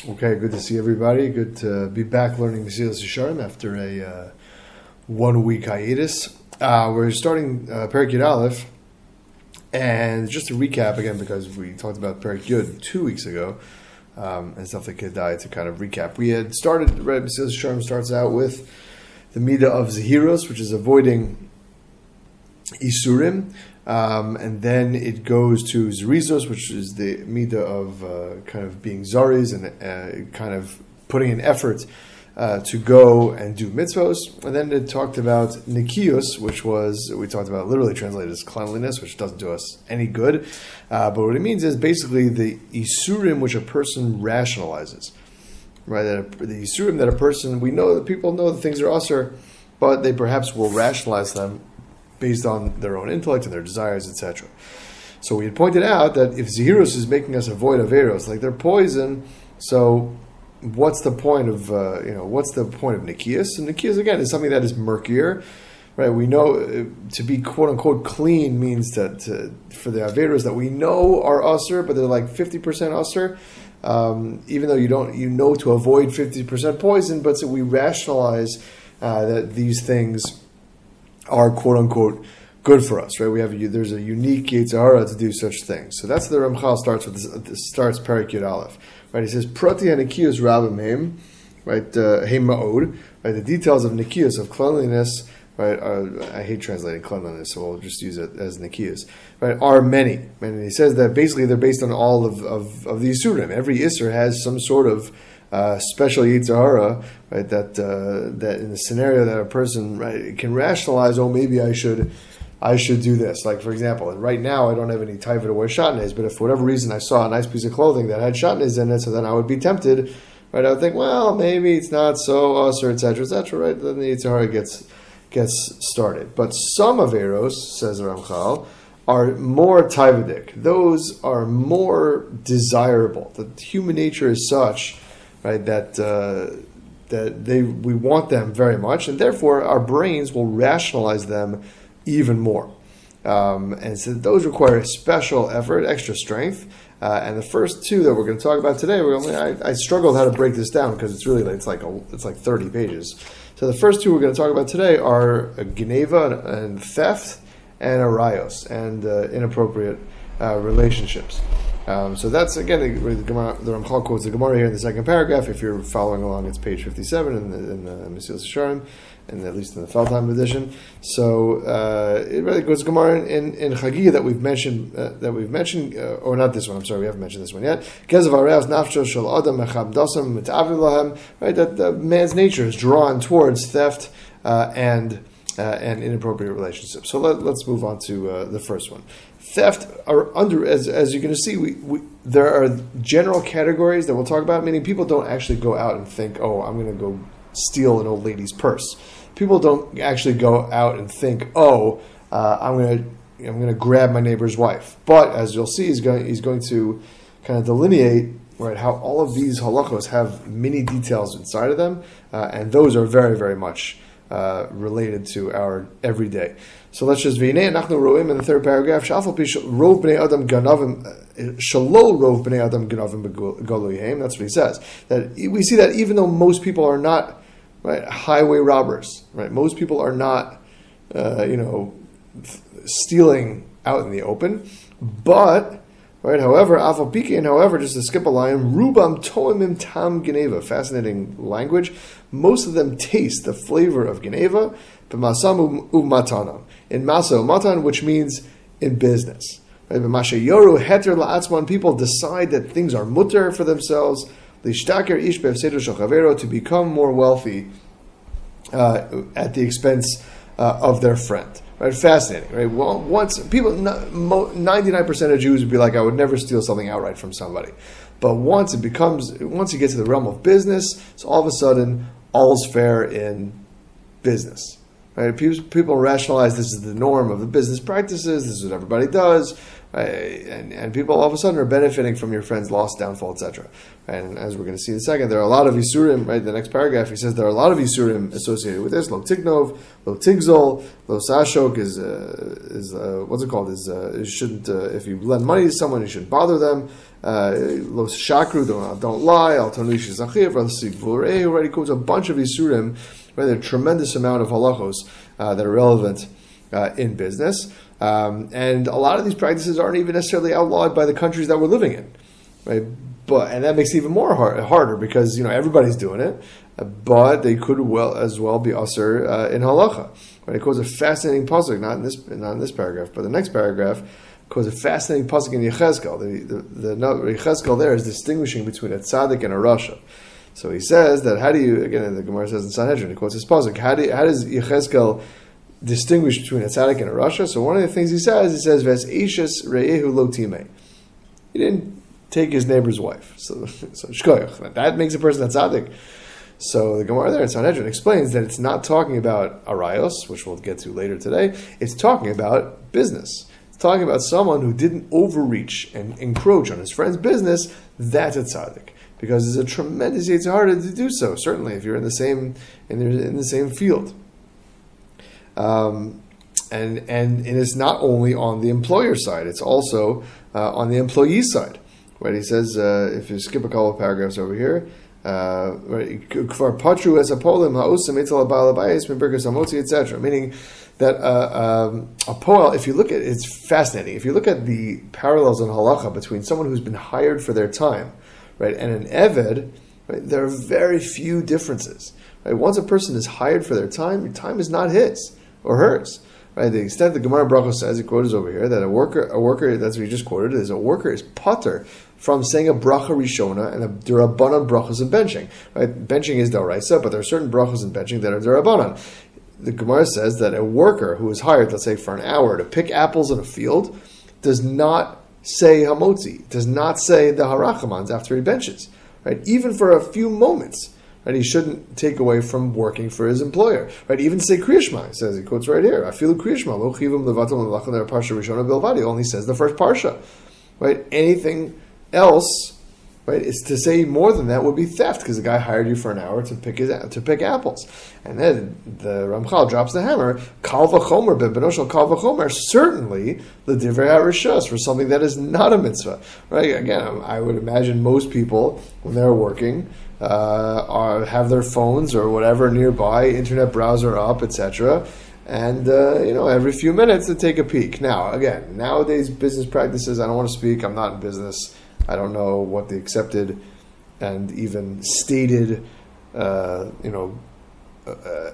Okay, good to see everybody. Good to be back learning Mesilas Yesharim after a uh, one week hiatus. Uh, we're starting uh, Perik Aleph, and just to recap again, because we talked about Perik two weeks ago, um, and stuff like Kedai to kind of recap. We had started, Red Mesilas Yesharim starts out with the Midah of Zahiros, which is avoiding Isurim. Um, and then it goes to Zerizos, which is the midah of uh, kind of being Zaris and uh, kind of putting an effort uh, to go and do mitzvos. And then it talked about Nikios, which was, we talked about literally translated as cleanliness, which doesn't do us any good. Uh, but what it means is basically the Isurim which a person rationalizes. Right, that a, the Isurim that a person, we know that people know that things are usher, but they perhaps will rationalize them based on their own intellect and their desires, etc. So we had pointed out that if Zahirus is making us avoid Averos, like they're poison, so what's the point of uh, you know what's the point of Nikias? And Nikias again is something that is murkier, right? We know uh, to be quote unquote clean means that uh, for the Averos that we know are usher, but they're like fifty percent usher. Um, even though you don't, you know to avoid fifty percent poison, but so we rationalize uh, that these things are quote unquote good for us, right? We have a, there's a unique Yitzhara to do such things. So that's the Ramchal starts with this, starts Perik Yud Aleph, right? He says Prati Nikiyus Rabim right? Uh, Heim Ma'od, right? The details of Nikiyus of cleanliness. Right, uh, I hate translating cleanliness, so we'll just use it as Nikiyas. Right, are many, and he says that basically they're based on all of, of, of the Isurim. Every Isser has some sort of uh, special yitzhara, right? That uh, that in the scenario that a person right can rationalize, oh, maybe I should. I should do this. Like for example, right now I don't have any taiva to wear shatnez, but if for whatever reason I saw a nice piece of clothing that had shatnez in it, so then I would be tempted, right? I would think, well, maybe it's not so us or etc. etc. Right? Then the yitzhara gets gets started. But some averos, says Ramchal, are more taivadik. Those are more desirable. The human nature is such right? That uh, that they we want them very much, and therefore our brains will rationalize them even more. Um, and so those require special effort, extra strength. Uh, and the first two that we're going to talk about today, we're only, I, I struggled how to break this down because it's really it's like a, it's like thirty pages. So the first two we're going to talk about today are Geneva and, theft and arayos and uh, inappropriate uh, relationships. Um, so that's again the, the, the Ramchal quotes the Gemara here in the second paragraph. If you're following along, it's page 57 in the, in the Mesilas Yesharim, and at least in the Feldheim edition. So uh, it really goes Gemara in, in, in that we've mentioned uh, that we've mentioned, uh, or not this one. I'm sorry, we haven't mentioned this one yet. Right, that the man's nature is drawn towards theft uh, and. Uh, and inappropriate relationships. So let, us move on to uh, the first one theft are under as, as you're going to see we, we, there are general categories that we'll talk about. Meaning people don't actually go out and think oh i'm going to go steal an old lady's purse. People don't actually go out and think oh uh, i'm going to i'm going to grab my neighbor's wife. But as you'll see he's going he's going to kind of delineate right how all of these halachos have many details inside of them uh, and those are very very much uh, related to our everyday. So let's just v'nei nachnu roim in the third paragraph. Shafal pi rov bnei adam ganavim uh, shalol rov bnei adam ganavim begoluyim. That's what he says. That we see that even though most people are not right highway robbers, right? Most people are not, uh, you know, stealing out in the open, but Right. However, and however, just to skip a line, rubam toimim tam geneva. Fascinating language. Most of them taste the flavor of geneva, b'masam u'matana. In masa matan, which means in business. Right. B'mashayoru heter la'atzman. People decide that things are mutter for themselves. Lishtaker ish to become more wealthy uh, at the expense uh, of their friend. Right, fascinating, right? Well, once people, ninety nine percent of Jews would be like, I would never steal something outright from somebody, but once it becomes, once you get to the realm of business, so all of a sudden, all's fair in business. Right? People, people rationalize this is the norm of the business practices. This is what everybody does. And and people all of a sudden are benefiting from your friend's loss, downfall, etc. And as we're going to see in a second, there are a lot of isurim. Right, the next paragraph he says there are a lot of isurim associated with this. Lo tignov, lo tigzol, lo sashok is uh, is uh, what's it called? Is uh, shouldn't uh, if you lend money to someone, you shouldn't bother them. Uh, lo shakru, don't, don't lie. Al tanush zachiv, already quotes a bunch of isurim. Right, a tremendous amount of halachos uh, that are relevant in business. Um, and a lot of these practices aren't even necessarily outlawed by the countries that we're living in, right? But and that makes it even more hard, harder because you know everybody's doing it, uh, but they could well as well be usher uh, in halacha. Right? It quotes a fascinating pasuk, not in this not in this paragraph, but the next paragraph quotes a fascinating pasuk in Yechezkel. The the, the there is distinguishing between a tzaddik and a rasha. So he says that how do you again the Gemara says in Sanhedrin he quotes this pasuk how do how does Yechezkel distinguish between a tzaddik and a rasha. So one of the things he says, he says, "Ves ishas re'ehu lo time." He didn't take his neighbor's wife. So, so shkoyach. That makes a person a tzaddik. So the Gemara there in Sanhedrin explains that it's not talking about arayos, which we'll get to later today. It's talking about business. It's talking about someone who didn't overreach and encroach on his friend's business. That's a tzaddik because it's a tremendous yitzhar to do so. Certainly, if you're in the same in the, in the same field. Um, and, and and it's not only on the employer side; it's also uh, on the employee side. Right? He says, uh, if you skip a couple of paragraphs over here, uh, etc. Meaning that uh, um, a poel, if you look at it's fascinating. If you look at the parallels in halacha between someone who's been hired for their time, right, and an eved, right, there are very few differences. Right? Once a person is hired for their time, time is not his or hers. Right? The extent the Gemara Bracha says, it quotes over here, that a worker, a worker, that's what you just quoted, is a worker is patur from saying a bracha rishona and a derabanan brachas and benching. Right? Benching is daraisa, but there are certain brachas and benching that are derabanan. The Gemara says that a worker who is hired, let's say for an hour, to pick apples in a field, does not say hamotzi, does not say the harachamans after he benches. Right? Even for a few moments. Right? He shouldn't take away from working for his employer. Right? Even say Kriyashma, says he quotes right here. I feel Kriyashma, lo chivim levachon parsha rishona bilvadi. Only says the first parsha. Right? Anything else, right, is to say more than that would be theft because the guy hired you for an hour to pick his to pick apples, and then the Ramchal drops the hammer. Kal v'chomer bebenoshal kal v'chomer. Certainly the divrei harishos for something that is not a mitzvah. Right? Again, I would imagine most people when they're working uh, are, have their phones or whatever nearby, internet browser up, etc. And uh, you know, every few minutes to take a peek. Now, again, nowadays business practices. I don't want to speak. I'm not in business. I don't know what the accepted and even stated, uh, you know, uh,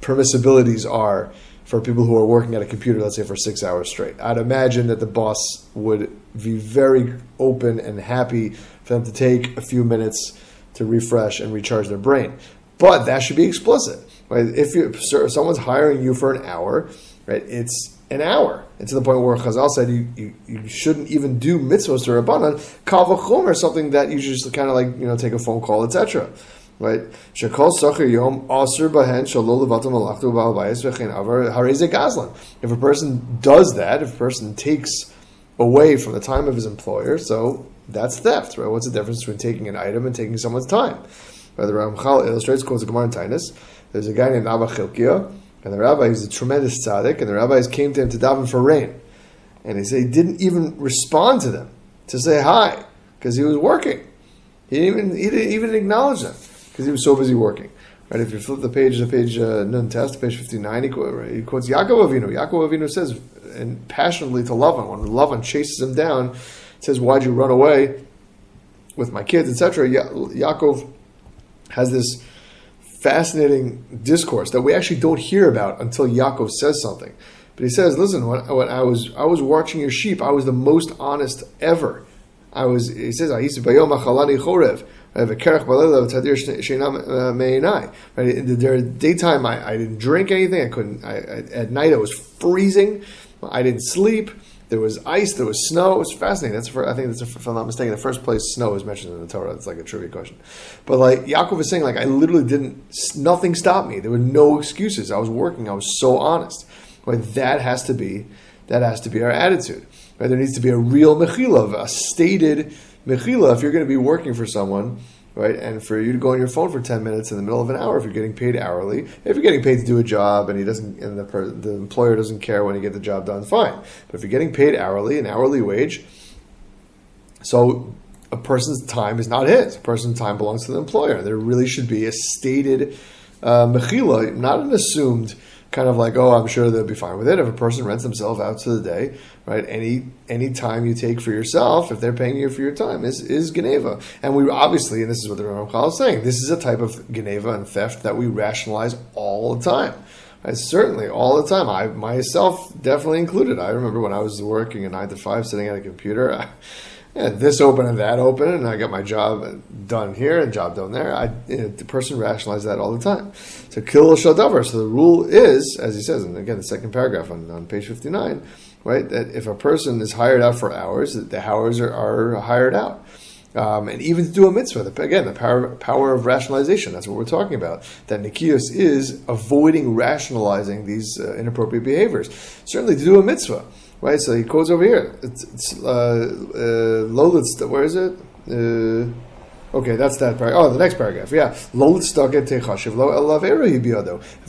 permissibilities are for people who are working at a computer, let's say for six hours straight. I'd imagine that the boss would be very open and happy for them to take a few minutes to refresh and recharge their brain. But that should be explicit. Right? If, you, if someone's hiring you for an hour, right, it's an hour. And to the point where Chazal said you, you, you shouldn't even do mitzvahs to rabbanon, kal or something that you just kind of like, you know, take a phone call, etc. Right? If a person does that, if a person takes away from the time of his employer, so that's theft, right? What's the difference between taking an item and taking someone's time? Right, the Ramchal illustrates, quotes the Gemara in Tainus. There's a guy named Abba Chilkiah, and the rabbi is a tremendous tzaddik, and the rabbis came to him to daven for rain. And he said he didn't even respond to them to say hi, because he was working. He didn't even, he didn't even acknowledge them, because he was so busy working. Right, if you flip the page to page uh, Nun Tes, page 59, he, he quotes Yaakov Avinu. Yaakov Avinu says, and passionately to Lavan, when Lavan chases him down, says, "Why'd you run away with my kids, etc." Ya- Yaakov has this fascinating discourse that we actually don't hear about until Yaakov says something. But he says, "Listen, when, when I was I was watching your sheep, I was the most honest ever. I was." He says, "I used to bayom achalani chorev." Uh, right, in the daytime, I, I didn't drink anything. I couldn't. I, I, at night, I was freezing. I didn't sleep. There was ice, there was snow. It was fascinating. That's for, I think that's if I'm not mistaken, the first place snow is mentioned in the Torah. It's like a trivia question. But like Yaakov was saying, like I literally didn't. Nothing stopped me. There were no excuses. I was working. I was so honest. Like that has to be that has to be our attitude. Right? There needs to be a real mechila, a stated mechila. If you're going to be working for someone, right, and for you to go on your phone for ten minutes in the middle of an hour, if you're getting paid hourly, if you're getting paid to do a job and he doesn't, and the, the employer doesn't care when you get the job done, fine. But if you're getting paid hourly, an hourly wage, so a person's time is not his. A person's time belongs to the employer. There really should be a stated uh, mechila, not an assumed kind of like, oh, I'm sure they'll be fine with it. If a person rents themselves out to the day, right? Any any time you take for yourself, if they're paying you for your time, is is geneva. And we obviously, and this is what the Ramchal is saying, this is a type of geneva and theft that we rationalize all the time. Right? Certainly, all the time. I myself definitely included. I remember when I was working a nine to five, sitting at a computer. I, yeah, this open and that open, and I got my job done here and job done there. I, you know, the person rationalizes that all the time. So kill a shadavar. So the rule is, as he says, and again the second paragraph on, on page fifty nine, right? That if a person is hired out for hours, the hours are, are hired out. Um, and even to do a mitzvah, the, again, the power, power of rationalization, that's what we're talking about. That Nikios is avoiding rationalizing these uh, inappropriate behaviors. Certainly to do a mitzvah, right? So he quotes over here. It's, it's uh, uh, where is it? Uh, okay, that's that paragraph. Oh, the next paragraph. Yeah. If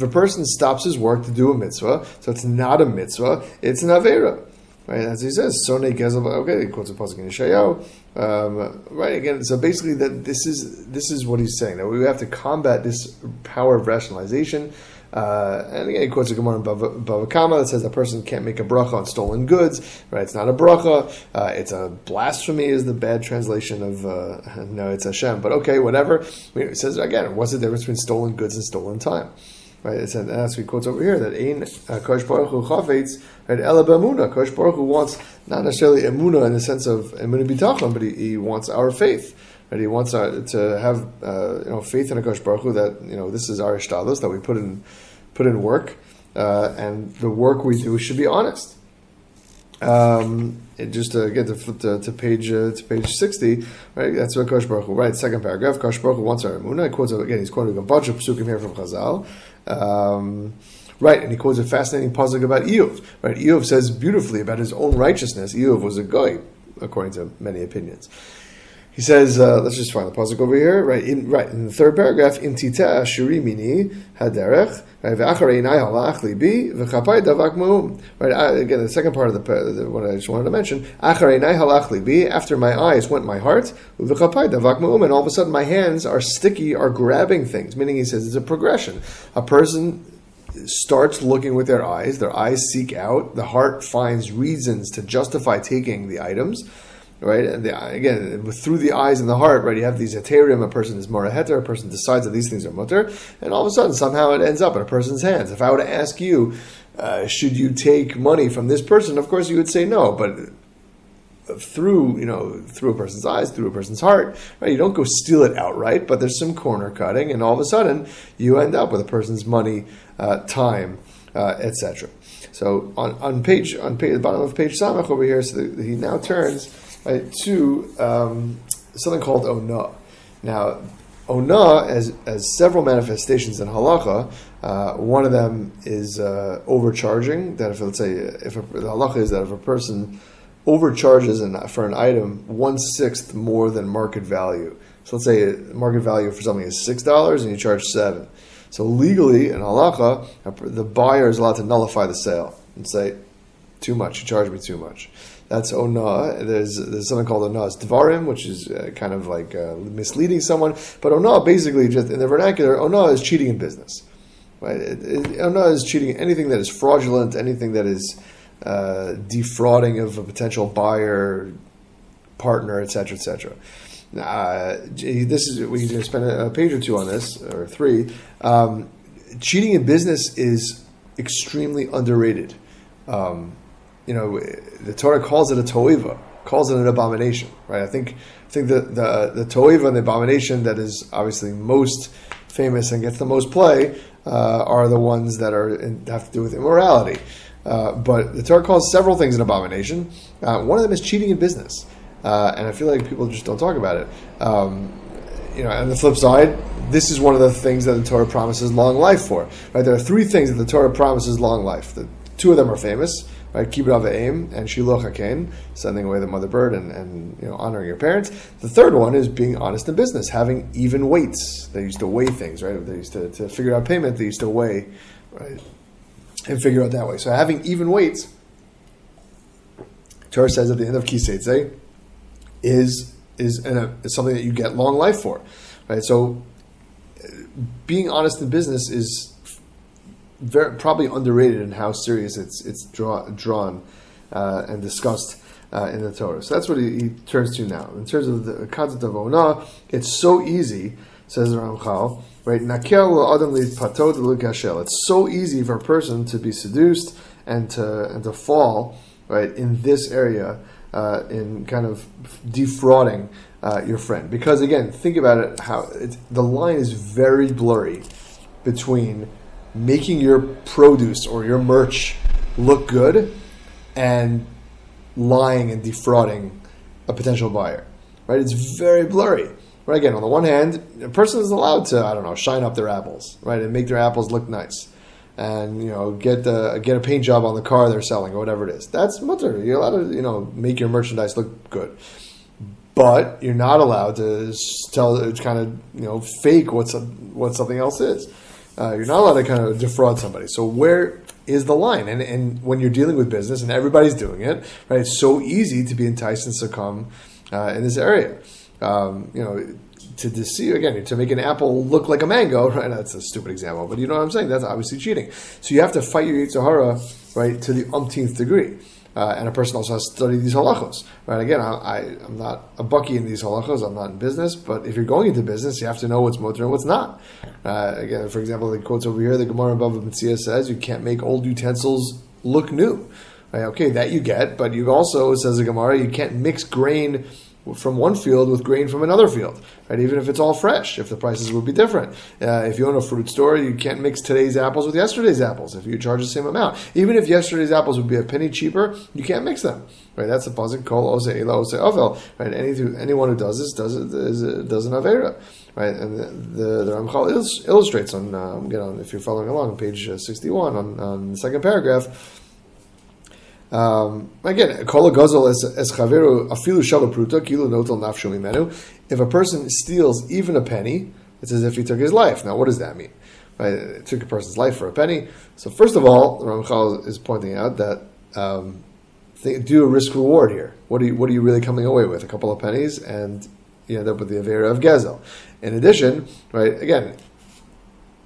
a person stops his work to do a mitzvah, so it's not a mitzvah, it's an avera. Right, as he says, Sone Gezel. Okay, he quotes a pasuk in Yeshayahu. Um, right again. So basically, that this is this is what he's saying that we have to combat this power of rationalization uh, and again, he quotes a Gemara in Bava Kama that says a person can't make a bracha on stolen goods. Right? It's not a bracha. Uh, it's a blasphemy. Is the bad translation of uh, no? It's Hashem. But okay, whatever. It says again, what's the difference between stolen goods and stolen time? Right? It that's what he quotes over here that Ein uh, Kosh Baruch Hu Chafetz right? Ela B'Emuna. Kosh Baruch Hu wants not necessarily emuna in the sense of emuna bitachon, but he, he wants our faith. Right? He wants uh, to have uh, you know faith in Akash Baruch Hu that you know this is our ishtalos that we put in put in work, uh, and the work we do should be honest. Um, just to get to, to, to page uh, to page sixty, right? That's what Kosh Baruch Hu, right? Second paragraph. Kosh Baruch Hu wants our emunah. He quotes again. He's quoting a bunch of psukim here from Chazal. Um, Right, and he quotes a fascinating puzzle about Iyov. Right, Iyov says beautifully about his own righteousness. Iyov was a guy, according to many opinions. He says, uh, let's just find the pasuk over here. Right, in right in the third paragraph, in tita mini haderech Right. Right, again, the second part of the, the what I just wanted to mention. After my eyes went my heart, and all of a sudden my hands are sticky, are grabbing things. Meaning, he says it's a progression. A person starts looking with their eyes, their eyes seek out, the heart finds reasons to justify taking the items right? And the, again, through the eyes and the heart, right? You have these heterim. A person is more a heter. A person decides that these things are mutter, and all of a sudden, somehow it ends up in a person's hands. If I were to ask you, uh, should you take money from this person? Of course, you would say no, but through you know through a person's eyes through a person's heart right you don't go steal it outright but there's some corner cutting and all of a sudden you end up with a person's money uh, time uh, etc so on, on page on page, the bottom of page samach over here so he now turns right, to um, something called Ona. Now, Ona has, has several manifestations in halacha. Uh, one of them is uh, overcharging. That if let's say if a, the halacha is that if a person overcharges an, for an item one sixth more than market value. So let's say market value for something is six dollars and you charge seven. So legally in halacha, the buyer is allowed to nullify the sale and say, "Too much. You charge me too much." That's ona. There's there's something called ona's dvarim, which is uh, kind of like uh, misleading someone. But ona basically just in the vernacular, ona is cheating in business. Right? Ona is cheating anything that is fraudulent, anything that is uh, defrauding of a potential buyer, partner, etc., etc. Uh, this is we can spend a, page or two on this or three. Um, cheating in business is extremely underrated. Um, you know, the Torah calls it a toiva, calls it an abomination, right? I think I think the the the toiva and the abomination that is obviously most famous and gets the most play uh, are the ones that are in, have to do with immorality. Uh, but the Torah calls several things an abomination. Uh, one of them is cheating in business, uh, and I feel like people just don't talk about it. Um, you know, on the flip side, this is one of the things that the Torah promises long life for. Right? There are three things that the Torah promises long life. The two of them are famous. Right? Kibbut aim and shiluach haken, sending away the mother bird and, and you know honoring your parents. The third one is being honest in business, having even weights. They used to weigh things, right? They used to, to figure out payment. They used to weigh, right, and figure out that way. So having even weights. Torah says at the end of Kiseitze is is, a, is something that you get long life for, right? So uh, being honest in business is very probably underrated in how serious it's it's draw, drawn uh, and discussed uh, in the Torah. So that's what he, he, turns to now. In terms of the concept of ona, it's so easy, says the Ramchal, right? Nakel adam patot It's so easy for a person to be seduced and to and to fall right in this area uh, in kind of defrauding uh, your friend. Because again, think about it. How the line is very blurry between making your produce or your merch look good and lying and defrauding a potential buyer. Right? It's very blurry. Right? Again, on the one hand, a person is allowed to I don't know shine up their apples, right, and make their apples look nice and you know get the get a paint job on the car they're selling or whatever it is. That's mutter. You're allowed to you know make your merchandise look good, but you're not allowed to tell it's kind of you know fake what's a, what something else is. Uh, you're not allowed to kind of defraud somebody. So where is the line? And and when you're dealing with business and everybody's doing it, right? It's so easy to be enticed and succumb uh, in this area. Um, you know to deceive again to make an apple look like a mango, right? That's a stupid example, but you know what I'm saying. That's obviously cheating. So you have to fight your Yetzer Hara right to the umpteenth degree. Uh, and a person also has to study these halachos, right? Again, I, am not a baki in these halachos. I'm not in business, but if you're going into business, you have to know what's mutter and what's not. Uh, again, for example, the quotes over here, the Gemara Bava Metzia says, "You can't make old utensils look new." Right? Okay, that you get, but you also says the Gemara, you can't mix grain from one field with grain from another field, right? Even if it's all fresh, if the prices would be different. Uh, if you own a fruit store, you can't mix today's apples with yesterday's apples if you charge the same amount. Even if yesterday's apples would be a penny cheaper, you can't mix them, right? That's the pasuk kol ose ela ose ovel, right? Any, anyone who does this does it is, does an avera, right? And the the, the Ramchal illustrates on um, get on if you're following along on page uh, sixty one on, on the second paragraph um, again, kol gazel es chaveru afilu shalapruta kilu notel nafshu mimenu. If a person steals even a penny, it's as if he took his life. Now, what does that mean? Right? It took a person's life for a penny. So, first of all, Ramchal is pointing out that um, do a risk reward here. What are you What are you really coming away with? A couple of pennies, and you end up with the avera of gezel. In addition, right? Again,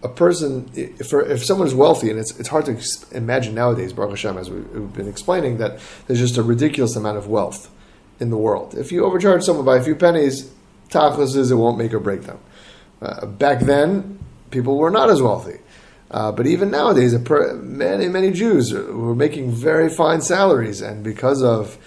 a person, if, if someone is wealthy, and it's, it's hard to imagine nowadays, Baruch Hashem, as we've been explaining, that there's just a ridiculous amount of wealth in the world. If you overcharge someone by a few pennies, tachlis is it won't make or break them. Uh, back then, people were not as wealthy. Uh, but even nowadays, per, many, many Jews were making very fine salaries, and because of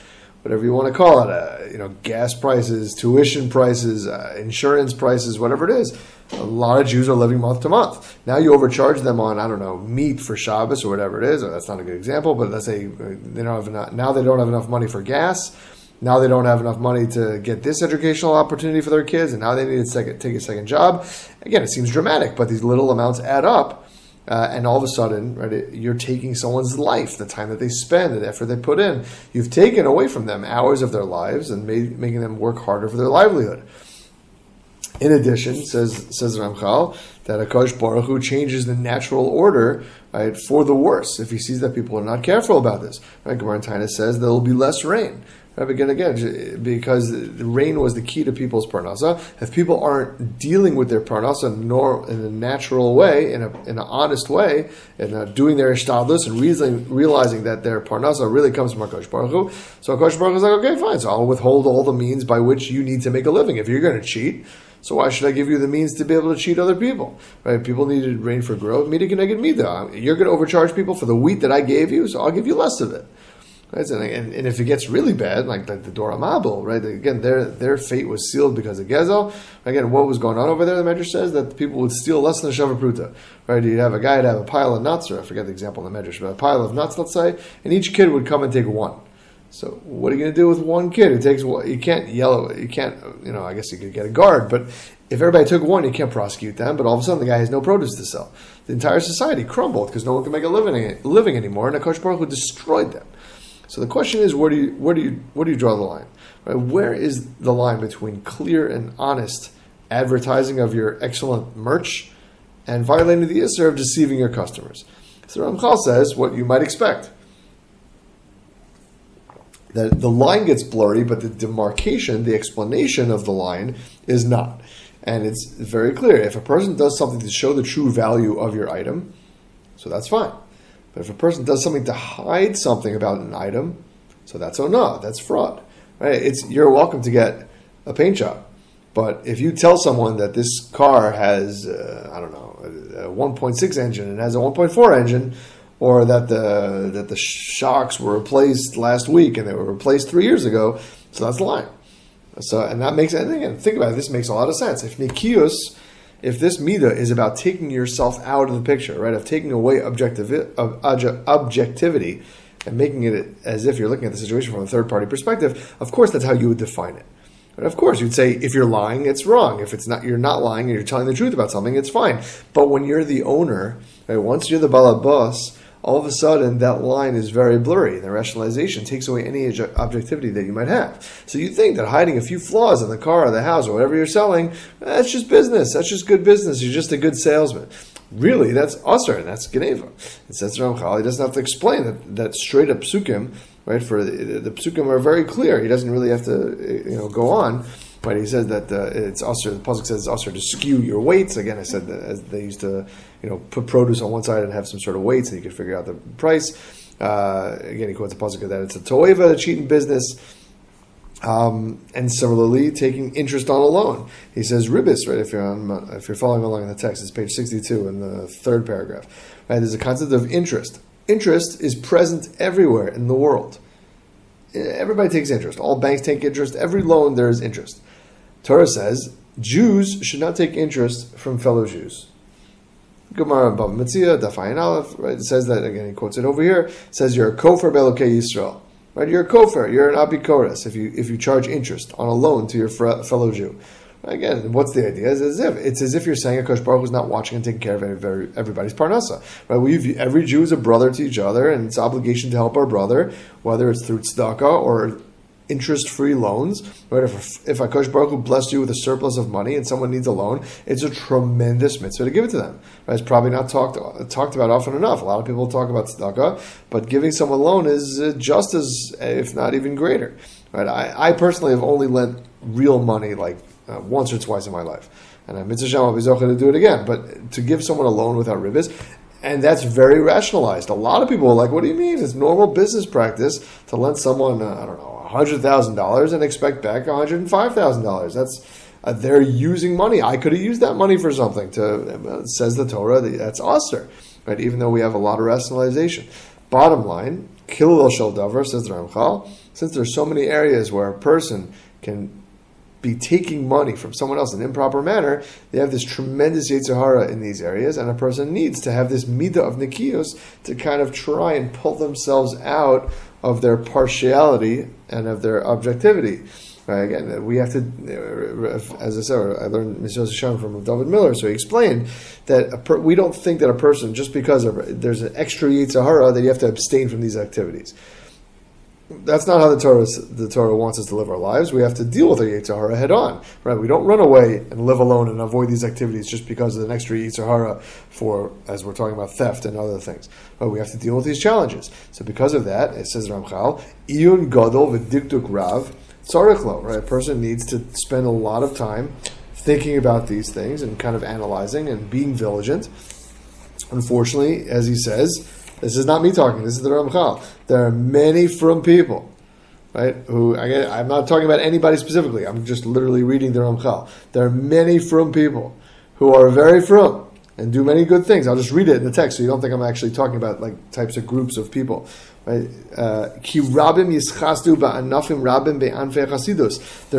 whatever you want to call it, uh, you know, gas prices, tuition prices, uh, insurance prices, whatever it is. A lot of Jews are living month to month. Now you overcharge them on I don't know meat for Shabbos or whatever it is. Or that's not a good example, but let's say they don't have enough, now they don't have enough money for gas. Now they don't have enough money to get this educational opportunity for their kids, and now they need to take a second job. Again, it seems dramatic, but these little amounts add up uh, and all of a sudden, right, it, you're taking someone's life, the time that they spend, the effort they put in. You've taken away from them hours of their lives and made, making them work harder for their livelihood. In addition, says says Ramchal, that Akash Baruch Hu changes the natural order right, for the worse if he sees that people are not careful about this. Right? Gemara says there will be less rain. Right, Again, again, because the rain was the key to people's parnasa. If people aren't dealing with their parnasa nor in a natural way, in, a, in an honest way, and doing their ishtadlus and realizing, realizing that their parnasa really comes from Akash Baruch Hu, so Akash Baruch Hu is like, okay, fine, so I'll withhold all the means by which you need to make a living. If you're going to cheat, so why should I give you the means to be able to cheat other people? Right? People needed rain for growth. Can get mida. You're going to overcharge people for the wheat that I gave you, so I'll give you less of it. Right? And, and, if it gets really bad, like, like the Dor HaMabul, right? Again, their their fate was sealed because of Gezel. Again, what was going on over there? The Medrash says that people would steal less than a Shava Pruta. Right? You'd have a guy to have a pile of nuts, or I forget the example in the Medrash, but a pile of nuts, let's say, and each kid would come and take one. So what are you going to do with one kid who takes one? You can't yell. You can't. You know. I guess you could get a guard, but if everybody took one, you can't prosecute them. But all of a sudden, the guy has no produce to sell. The entire society crumbled because no one can make a living living anymore, and Akash Baruch Hu destroyed them. So the question is, where do you where do you where do you draw the line? Right? Where is the line between clear and honest advertising of your excellent merch and violating the issur of deceiving your customers? So Ramchal says what you might expect. That the line gets blurry, but the demarcation, the explanation of the line is not. And it's very clear. If a person does something to show the true value of your item, so that's fine. But if a person does something to hide something about an item, so that's oh no, that's fraud. Right? It's you're welcome to get a paint job, but if you tell someone that this car has uh, I don't know a 1.6 engine and has a 1.4 engine, or that the that the shocks were replaced last week and they were replaced three years ago, so that's a lying. So and that makes and again think about it. This makes a lot of sense. If Nikius, if this mida is about taking yourself out of the picture, right, of taking away objective of objectivity and making it as if you're looking at the situation from a third party perspective, of course that's how you would define it. But of course, you'd say if you're lying, it's wrong. If it's not, you're not lying and you're telling the truth about something, it's fine. But when you're the owner, right, once you're the balabas, all of a sudden that line is very blurry. The rationalization takes away any objectivity that you might have. So you think that hiding a few flaws in the car or the house or whatever you're selling, that's just business. That's just good business. You're just a good salesman. Really, that's usher and that's Geneva. It says Ramchal. He doesn't have to explain that, that straight up psukim, right? For the, the psukim are very clear. He doesn't really have to, you know, go on. But he says that uh, it's also the puzzle says it's also to skew your weights. Again, I said that as they used to, you know, put produce on one side and have some sort of weights, and you could figure out the price. Uh, again, he quotes a puzzle that it's a toeva, a cheating business. Um, and similarly, taking interest on a loan. He says ribis, right? If you're on, if you're following along in the text, it's page 62 in the third paragraph. Right? There's a concept of interest. Interest is present everywhere in the world. Everybody takes interest. All banks take interest. Every loan there is interest. Torah says Jews should not take interest from fellow Jews. Gemara Bava Metzia, Dafayin Aleph, right? It says that again. He quotes it over here. Says you're a kofer belokei Yisrael, right? You're a kofer. You're an apikoros if you if you charge interest on a loan to your fellow Jew. Again, what's the idea? It's as if it's as if you're saying Akash Baruch is not watching and taking care of everybody's parnasa. Right? We every Jew is a brother to each other, and it's obligation to help our brother, whether it's through tzedakah or interest-free loans. Right? If if Akash Baruch Hu blessed you with a surplus of money and someone needs a loan, it's a tremendous mitzvah to give it to them. Right? It's probably not talked talked about often enough. A lot of people talk about tzedakah, but giving someone a loan is uh, just as, if not even greater. Right? I, I personally have only lent real money like uh, once or twice in my life. And I'm mitzvah I'll to do it again. But to give someone a loan without ribis, and that's very rationalized. A lot of people are like, what do you mean? It's normal business practice to lend someone, uh, I don't know, $100,000 and expect back $105,000. That's uh, they're using money. I could have used that money for something. To uh, says the Torah, that's usher, right? Even though we have a lot of rationalization. Bottom line, kilul shel davar says the Ramchal. Since there's so many areas where a person can be taking money from someone else in an improper manner, they have this tremendous Yetzer Hara in these areas, and a person needs to have this midah of Nikios to kind of try and pull themselves out of their partiality and of their objectivity. Right, again, we have to, uh, as I said, I learned Mr. Hashem from David Miller, so he explained that per, we don't think that a person, just because of, there's an extra Yetzer Hara, that you have to abstain from these activities that's not how the Torah the Torah wants us to live our lives. We have to deal with our Yetzer Hara head on, right? We don't run away and live alone and avoid these activities just because of an extra Yetzer Hara for, as we're talking about theft and other things. But we have to deal with these challenges. So because of that, it says Ramchal, Iyun Gadol v'diktuk Rav Tzarechlo, right? A person needs to spend a lot of time thinking about these things and kind of analyzing and being vigilant. Unfortunately, as he says, this is not me talking. This is the Ramchal. There are many frum people, right? Who again, I'm not talking about anybody specifically. I'm just literally reading the Ramchal. There are many frum people who are very frum and do many good things. I'll just read it in the text, so you don't think I'm actually talking about like types of groups of people. Right? Uh, ki. There are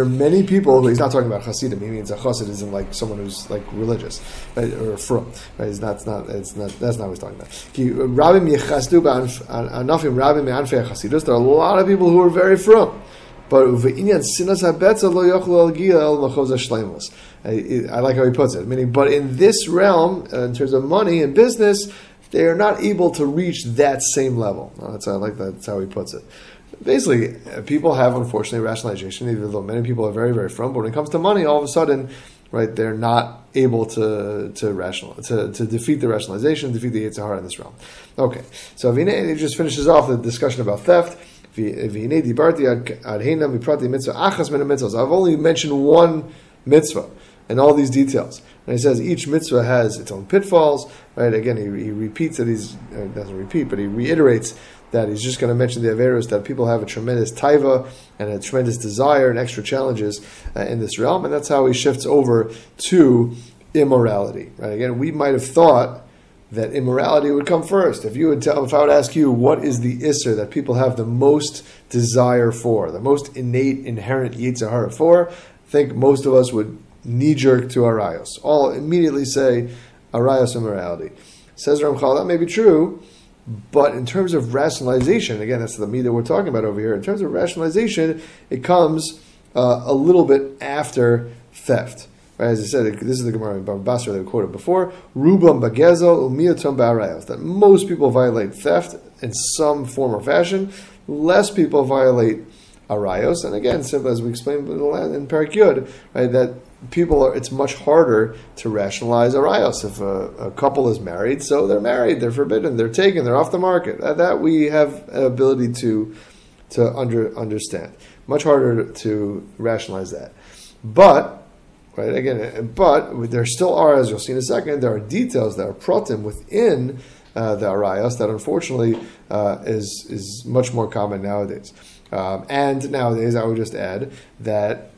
many people who he's not talking about chasidim. He means a chasid isn't like someone who's like religious right? or frum. Right? It's not, it's not. It's not. That's not what he's talking about. Rabim yichastu ba'anafim rabim be'anfei. There are a lot of people who are very frum. But sinas lo el shleimus. I like how he puts it. Meaning, but in this realm, uh, in terms of money and business, they are not able to reach that same level. that's I like that. That's how he puts it. basically, uh, people have unfortunately rationalization, even though many people are very, very frum. But when it comes to money, all of a sudden, right, they're not able to to rational to, to defeat the rationalization, defeat the Yitzhar in this realm. Okay, so Avine just finishes off the discussion about theft. I've only mentioned one mitzvah and all these details. And he says each mitzvah has its own pitfalls. Right? Again, he, he repeats that he's uh, doesn't repeat, but he reiterates that he's just going to mention the Averos that people have a tremendous taiva and a tremendous desire and extra challenges uh, in this realm, and that's how he shifts over to immorality. Right? Again, we might have thought that immorality would come first. If you would tell, if I would ask you, what is the isser that people have the most desire for, the most innate, inherent yitzhahara for? I think most of us would knee jerk to arayos. All immediately say arayos immorality. Says Ramchal, that may be true, but in terms of rationalization, again, that's the me that we're talking about over here. In terms of rationalization, it comes uh, a little bit after theft. Right, as I said, this is the Gemara in Basra that we quoted before. Rubam bagezel umiyatum ba'arayos. That most people violate theft in some form or fashion. Less people violate arayos. And again, simply as we explained in, in Parak Yud, right, that people are, it's much harder to rationalize a arayos. If a, a, couple is married, so they're married, they're forbidden, they're taken, they're off the market. That, that we have an ability to to under, understand. Much harder to rationalize that. But right again, but there still are, as you'll see in a second, there are details that are protim within uh, the arayos that unfortunately uh, is is much more common nowadays. Um, and nowadays, I would just add that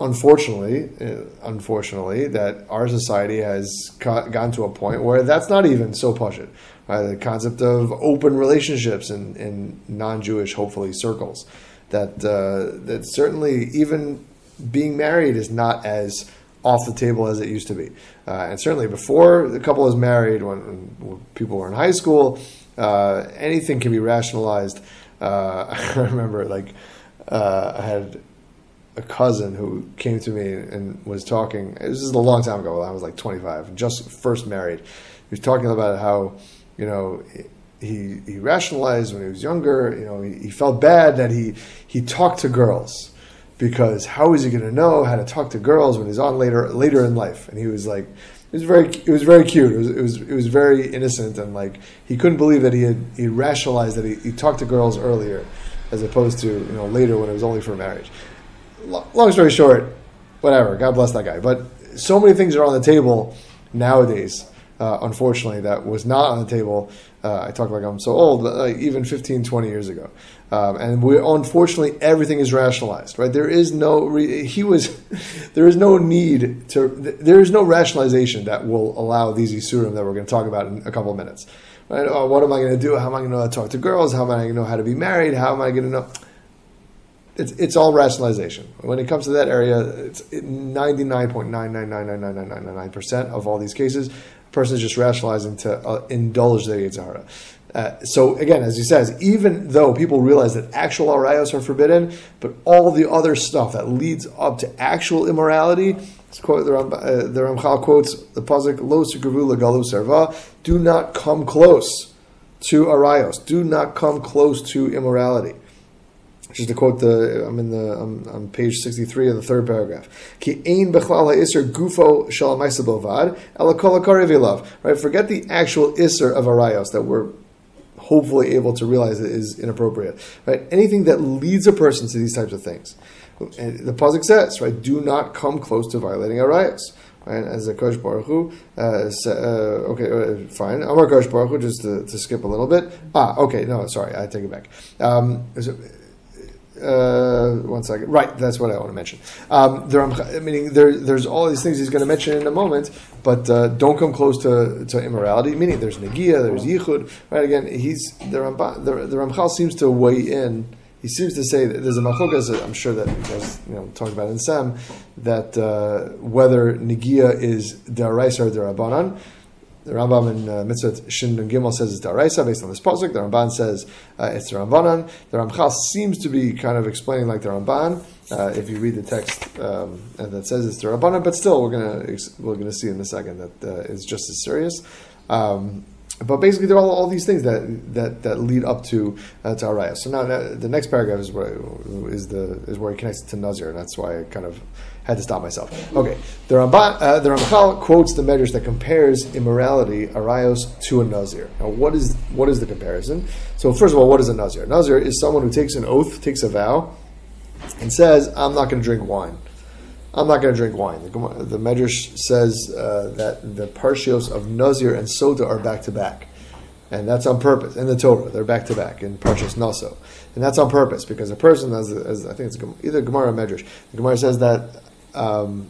unfortunately, uh, unfortunately, that our society has gotten to a point where that's not even so. Right? The concept of open relationships in, in non-Jewish, hopefully, circles. That uh, that certainly even being married is not as off the table as it used to be. Uh, and certainly before the couple is married, when, when people were in high school, uh, anything can be rationalized. Uh, I remember, like, uh, I had a cousin who came to me and was talking. This is a long time ago. I was like 25, just first married. He was talking about how, you know, he he rationalized when he was younger. You know, he, he felt bad that he he talked to girls because how is he going to know how to talk to girls when he's on later later in life? And he was like, it was very it was very cute. It was it was, it was very innocent and like he couldn't believe that he had he rationalized that he, he talked to girls earlier as opposed to you know later when it was only for marriage long story short, whatever. God bless that guy. But so many things are on the table nowadays. Uh, unfortunately, that was not on the table. Uh, I talk like I'm so old, even 15, 20 years ago. Um, and we, unfortunately, everything is rationalized, right? There is no re- he was there is no need to there is no rationalization that will allow these isurim that we're going to talk about in a couple of minutes. Right? Oh, what am I going to do? How am I going to talk to girls? How am I going to know how to be married? How am I going to know? It's, it's all rationalization. When it comes to that area, it's 99.9999999% of all these cases, a person is just rationalizing to uh, indulge their Yitzhara. Uh, so again, as he says, even though people realize that actual arayos are forbidden, but all the other stuff that leads up to actual immorality, quote, the, Ram, uh, the Ramchal quotes the pasuk Lo galu serva, do not come close to arayos, do not come close to immorality. Just to quote the, I'm in the, I'm on page 63 of the third paragraph. Ki ein ha'isr gufo shal bovad, ela kol Right? Forget the actual iser of arayos that we're hopefully able to realize that is inappropriate. Right? Anything that leads a person to these types of things. And the pasuk says, right, do not come close to violating arayos. Right, as a Kosh Baruch Hu, uh, uh, okay, uh, fine. Amar Kosh Baruch Hu, just to, to, skip a little bit. Ah, okay, no, sorry, I take it back. Um, uh, one second. Right, that's what I want to mention. Um, there, meaning there, there's all these things he's going to mention in a moment, but uh, don't come close to, to immorality. Meaning there's negia, there's yichud. Right again, he's the, Ramba, the, the Ramchal seems to weigh in. He seems to say that there's a machokas. I'm sure that you guys you know talked about in Sam that uh, whether negia is deraisa or derabanan. The Rambam in uh, Mitzvah Shin and Gimel says it's Daraisa based on this pasuk. The Ramban says uh, it's the Rambanan. The Ramchal seems to be kind of explaining like the Ramban. Uh, if you read the text um, and that says it's the Rabbanan, but still we're gonna we're gonna see in a second that uh, it's just as serious. Um, but basically, there are all, all these things that, that, that lead up to uh, to araya. So now the next paragraph is where is the is where he connects to nazir, and that's why I kind of had to stop myself. Okay, the Ramban, uh, the Ramchal quotes the measures that compares immorality arayos to a nazir. Now, what is what is the comparison? So first of all, what is a nazir? A nazir is someone who takes an oath, takes a vow, and says, "I'm not going to drink wine." I'm not going to drink wine. The, the Medrash says uh, that the parshios of Nazir and Sota are back to back. And that's on purpose. In the Torah, they're back to back in Parshas Naso. And that's on purpose because a person, as, as I think it's either Gemara or Medrash, the Gemara says that, um,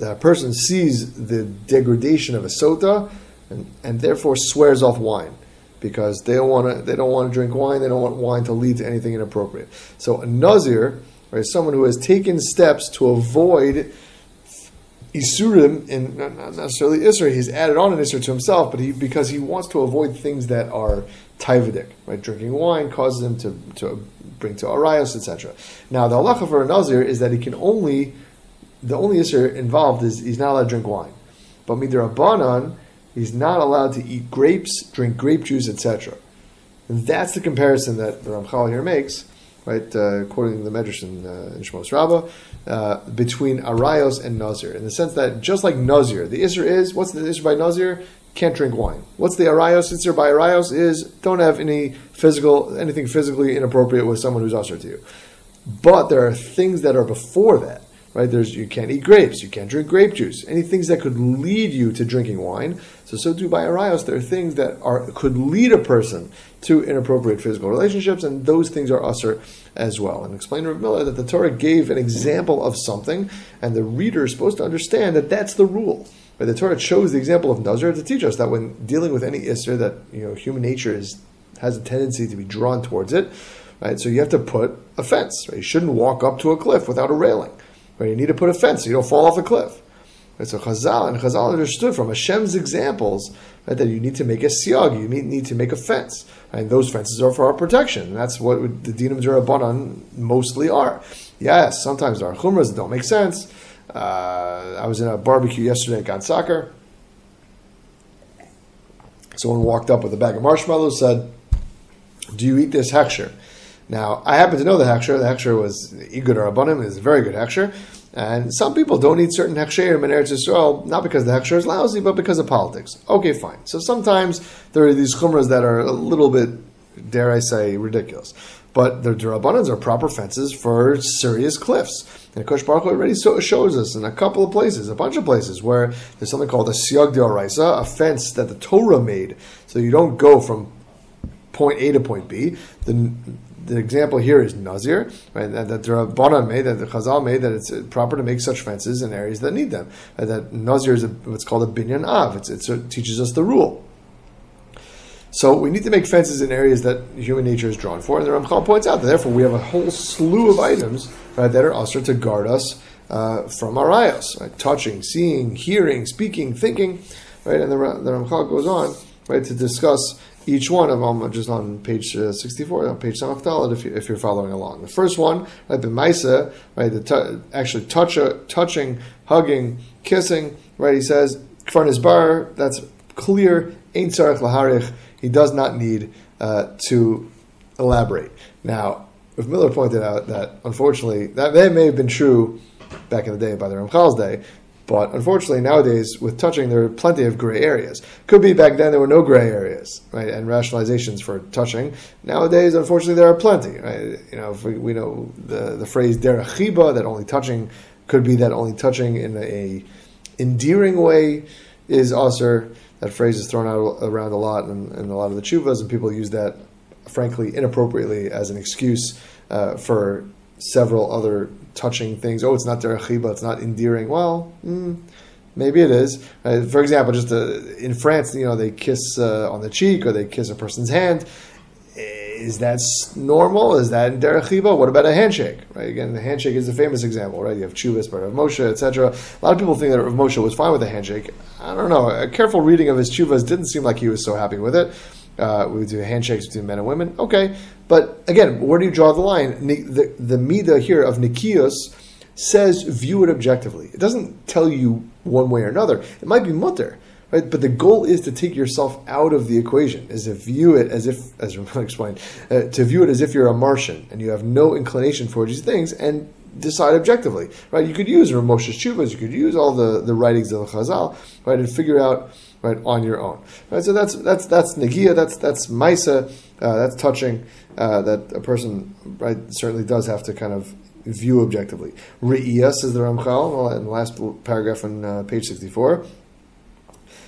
a person sees the degradation of a Sota and, and therefore swears off wine because they don't want to they don't want to drink wine. They don't want wine to lead to anything inappropriate. So a nazir right? Someone who has taken steps to avoid Isurim, and not necessarily Isra, he's added on an Isra to himself, but he because he wants to avoid things that are taivadik, right? Drinking wine causes him to, to bring to arayos, etc. Now, the halacha for a nazir is that he can only, the only Isra involved is he's not allowed to drink wine. But midrabanan, he's not allowed to eat grapes, drink grape juice, etc. And that's the comparison that the Ramchal here makes right, uh, quoting the Medrash in, uh, in Shmos Rabbah, uh, between Arayos and Nazir, in the sense that just like Nazir, the Isser is, what's the Isser by Nazir? Can't drink wine. What's the Arayos? Isser by Arayos is don't have any physical, anything physically inappropriate with someone who's usher to you. But there are things that are before that right? There's you can't eat grapes, you can't drink grape juice, any things that could lead you to drinking wine. So so too by arayos, there are things that are could lead a person to inappropriate physical relationships, and those things are usher as well. And explain Rav Miller that the Torah gave an example of something, and the reader is supposed to understand that that's the rule. But the Torah chose the example of Nazir to teach us that when dealing with any Isser, that you know human nature is has a tendency to be drawn towards it. Right? So you have to put a fence. Right? You shouldn't walk up to a cliff without a railing. Right? You need to put a fence so you don't fall off a cliff. Right? So Chazal and Chazal understood from Hashem's examples right, that you need to make a siag, you need, need to make a fence. And those fences are for our protection. And that's what the Dinam Durabanan mostly are. Yes, sometimes are chumras don't make sense. Uh, I was in a barbecue yesterday at God Soccer. Someone walked up with a bag of marshmallows, said, Do you eat this hechsher? Now, I happen to know the hechsher. The hechsher was Igud Rabbanim, is a very good hechsher. And some people don't eat certain hechsherim in Eretz Yisrael, not because the hechsher is lousy, but because of politics. Okay, fine. So sometimes there are these chumras that are a little bit, dare I say, ridiculous. But the Durabbanans are proper fences for serious cliffs. And Kosh Baruch already so, shows us in a couple of places, a bunch of places, where there's something called a Siyag Raisa, a fence that the Torah made. So you don't go from point A to point B. The, the example here is Nazir, right? That, that the Rabbanan made, that the Chazal made, that it's proper to make such fences in areas that need them. And that Nazir is a, what's called a binyan av. It's, it teaches us the rule. So we need to make fences in areas that human nature is drawn for. And the Ramchal points out that therefore we have a whole slew of items right, that are usher to guard us uh, from arayos, right? touching, seeing, hearing, speaking, thinking. Right? And the, the Ramchal goes on right, to discuss each one of them just on page uh, 64, on page Samachtalit, if, you, if you're following along. The first one, right, the Maisa, right, the t- actually touch, uh, touching, hugging, kissing, right, he says, Kfarnis Bar, that's clear, Ain't Sarach Laharich, he does not need uh, to elaborate. Now, Rav Miller pointed out that, unfortunately, that, that may have been true back in the day by the Ramchal's day, but unfortunately, nowadays with touching, there are plenty of gray areas. Could be back then there were no gray areas, right? And rationalizations for touching. Nowadays, unfortunately, there are plenty. Right? You know, we, we, know the the phrase derachiba that only touching could be that only touching in a endearing way is also that phrase is thrown out around a lot in, in a lot of the chuvas, and people use that, frankly, inappropriately as an excuse uh, for several other touching things. Oh, it's not derechiba. it's not endearing. Well, mm, maybe it is. Uh, for example, just uh, in France, you know, they kiss uh, on the cheek or they kiss a person's hand. Is that normal? Is that derechiba? What about a handshake? Right? Again, the handshake is a famous example, right? You have Chuvas, but of Moshe, etc. A lot of people think that Rav Moshe was fine with a handshake. I don't know. A careful reading of his Chuvas didn't seem like he was so happy with it. Uh, we do handshakes between men and women. Okay, but again, where do you draw the line? The, the Middah here of Nekius says view it objectively. It doesn't tell you one way or another. It might be mutter. right? But the goal is to take yourself out of the equation, is to view it as if, as Ramon explained, uh, to view it as if you're a Martian and you have no inclination for these things and decide objectively, right? You could use Rav Moshe's Chuvas, you could use all the, the writings of the Chazal, right, and figure out, right, on your own, right? So that's that's that's Nagia, that's that's Maisa, uh, that's touching, uh, that a person, right, certainly does have to kind of view objectively. Re'iyah, says the Ramchal, in the last paragraph on uh, page 64.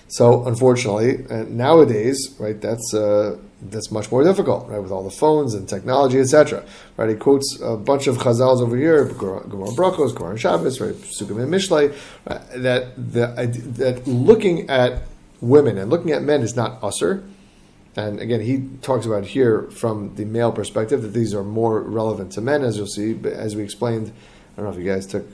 So, unfortunately, uh, nowadays, right, that's uh, that's much more difficult, right, with all the phones and technology, etc. Right, he quotes a bunch of chazals over here, Gemara Brachos, Quran Shabbos, right, Sukkim and Mishlei, right, that the, that looking at women and looking at men is not usser. And again, he talks about here from the male perspective that these are more relevant to men, as you'll see. But as we explained, I don't know if you guys took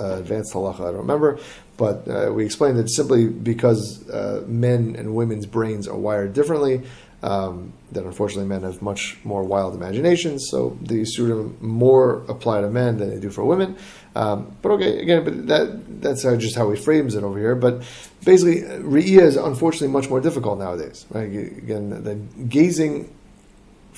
uh, advanced halacha, I don't remember, but uh, we explained that simply because uh, men and women's brains are wired differently, um, that unfortunately men have much more wild imaginations, so the Isurim more apply to men than they do for women. Um, but okay, again, but that that's just how he frames it over here. But basically, Re'iyah is unfortunately much more difficult nowadays. Right? Again, the gazing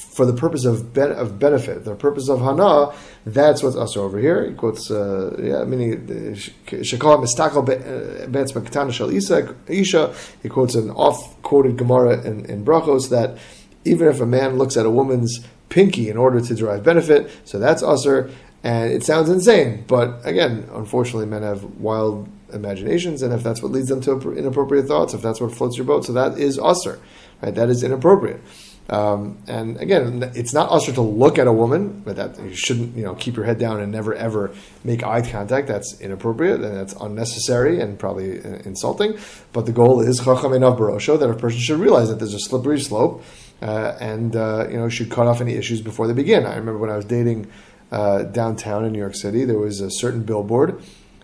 for the purpose of ben, of benefit, the purpose of hana, that's what's us over here. He quotes, uh, yeah, meaning shekal mistakel betz bekatana shel isha. He quotes an off quoted Gemara in, in Brachos that even if a man looks at a woman's pinky in order to derive benefit, so that's usher. And it sounds insane, but again, unfortunately, men have wild imaginations, and if that's what leads them to inappropriate thoughts, if that's what floats your boat, so that is usher, right? That is inappropriate. Um, and again, it's not usher to look at a woman, but that you shouldn't, you know, keep your head down and never ever make eye contact. That's inappropriate and that's unnecessary and probably uh, insulting. But the goal is chacham enough barosho that a person should realize that there's a slippery slope, uh, and uh, you know should cut off any issues before they begin. I remember when I was dating uh, downtown in New York City, there was a certain billboard.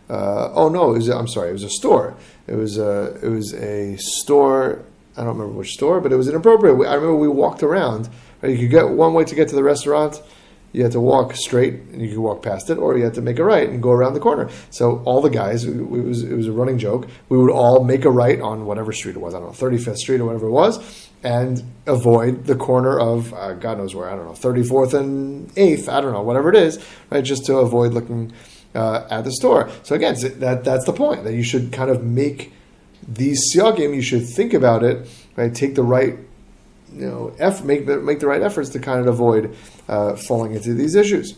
Uh, oh no, was, I'm sorry, it was a store. It was a it was a store I don't remember which store, but it was inappropriate. I remember we walked around. Right? You could get one way to get to the restaurant. You had to walk straight, and you could walk past it, or you had to make a right and go around the corner. So all the guys, it was it was a running joke. We would all make a right on whatever street it was. I don't know, Thirty Fifth Street or whatever it was, and avoid the corner of uh, God knows where. I don't know, Thirty Fourth and Eighth. I don't know, whatever it is, right? Just to avoid looking uh, at the store. So again, that that's the point that you should kind of make these siyagim, you should think about it, right? Take the right, you know, effort, make make the right efforts to kind of avoid uh, falling into these issues.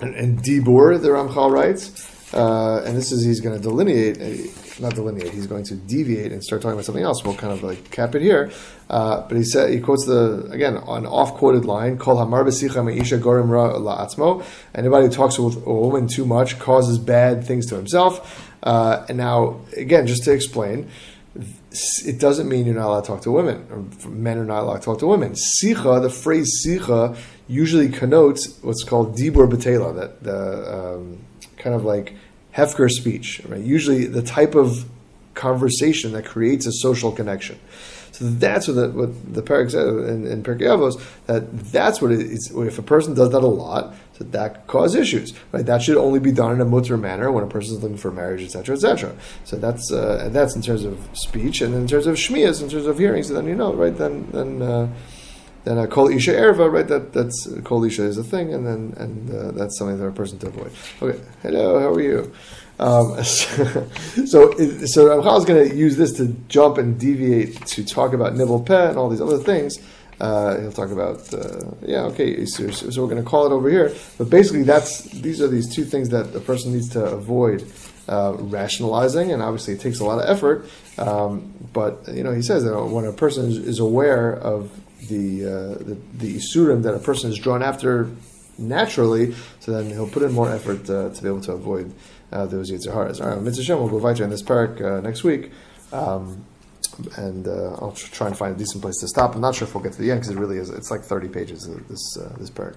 And, and Dibur, the Ramchal writes, uh, and this is he's going to delineate, uh, not delineate. He's going to deviate and start talking about something else. We'll kind of like cap it here. Uh, but he said he quotes the again an off quoted line: "Kol hamar meisha gorim ra la'atzmo." Anybody who talks with a woman too much causes bad things to himself. Uh, and now, again, just to explain, it doesn't mean you're not allowed to talk to women, men are not allowed to talk to women. Sicha, the phrase sicha, usually connotes what's called dibur betela, that the um, kind of like hefker speech, right? Usually the type of conversation that creates a social connection. So that's what the, what the in, in Pirkei Avos, that that's what it is. If a person does that a lot, so that cause issues, right? That should only be done in a mutter manner when a person is looking for marriage, etc., etc. So that's uh, that's in terms of speech, and in terms of shmias, in terms of hearing. So then you know, right? Then then. Uh, then a kol isha erva, right? That that's kol isha is a thing, and then and uh, that's something that a person to avoid. Okay, hello, how are you? Um, so, so Ramchal is going to use this to jump and deviate to talk about nivul peh and all these other things. Uh, he'll talk about uh, yeah, okay. So, so we're going to call it over here, but basically, that's these are these two things that a person needs to avoid uh, rationalizing, and obviously, it takes a lot of effort. Um, but you know, he says that when a person is, is aware of the, uh, the the isurim that a person is drawn after naturally, so then he'll put in more effort uh, to be able to avoid uh, those Yetzer Haras. All right, Mitzvah Shem, we'll go weiter in this perek uh, next week. Um, and uh, I'll try and find a decent place to stop. I'm not sure if we'll get to the end because it really is. It's like 30 pages of this uh, this perek.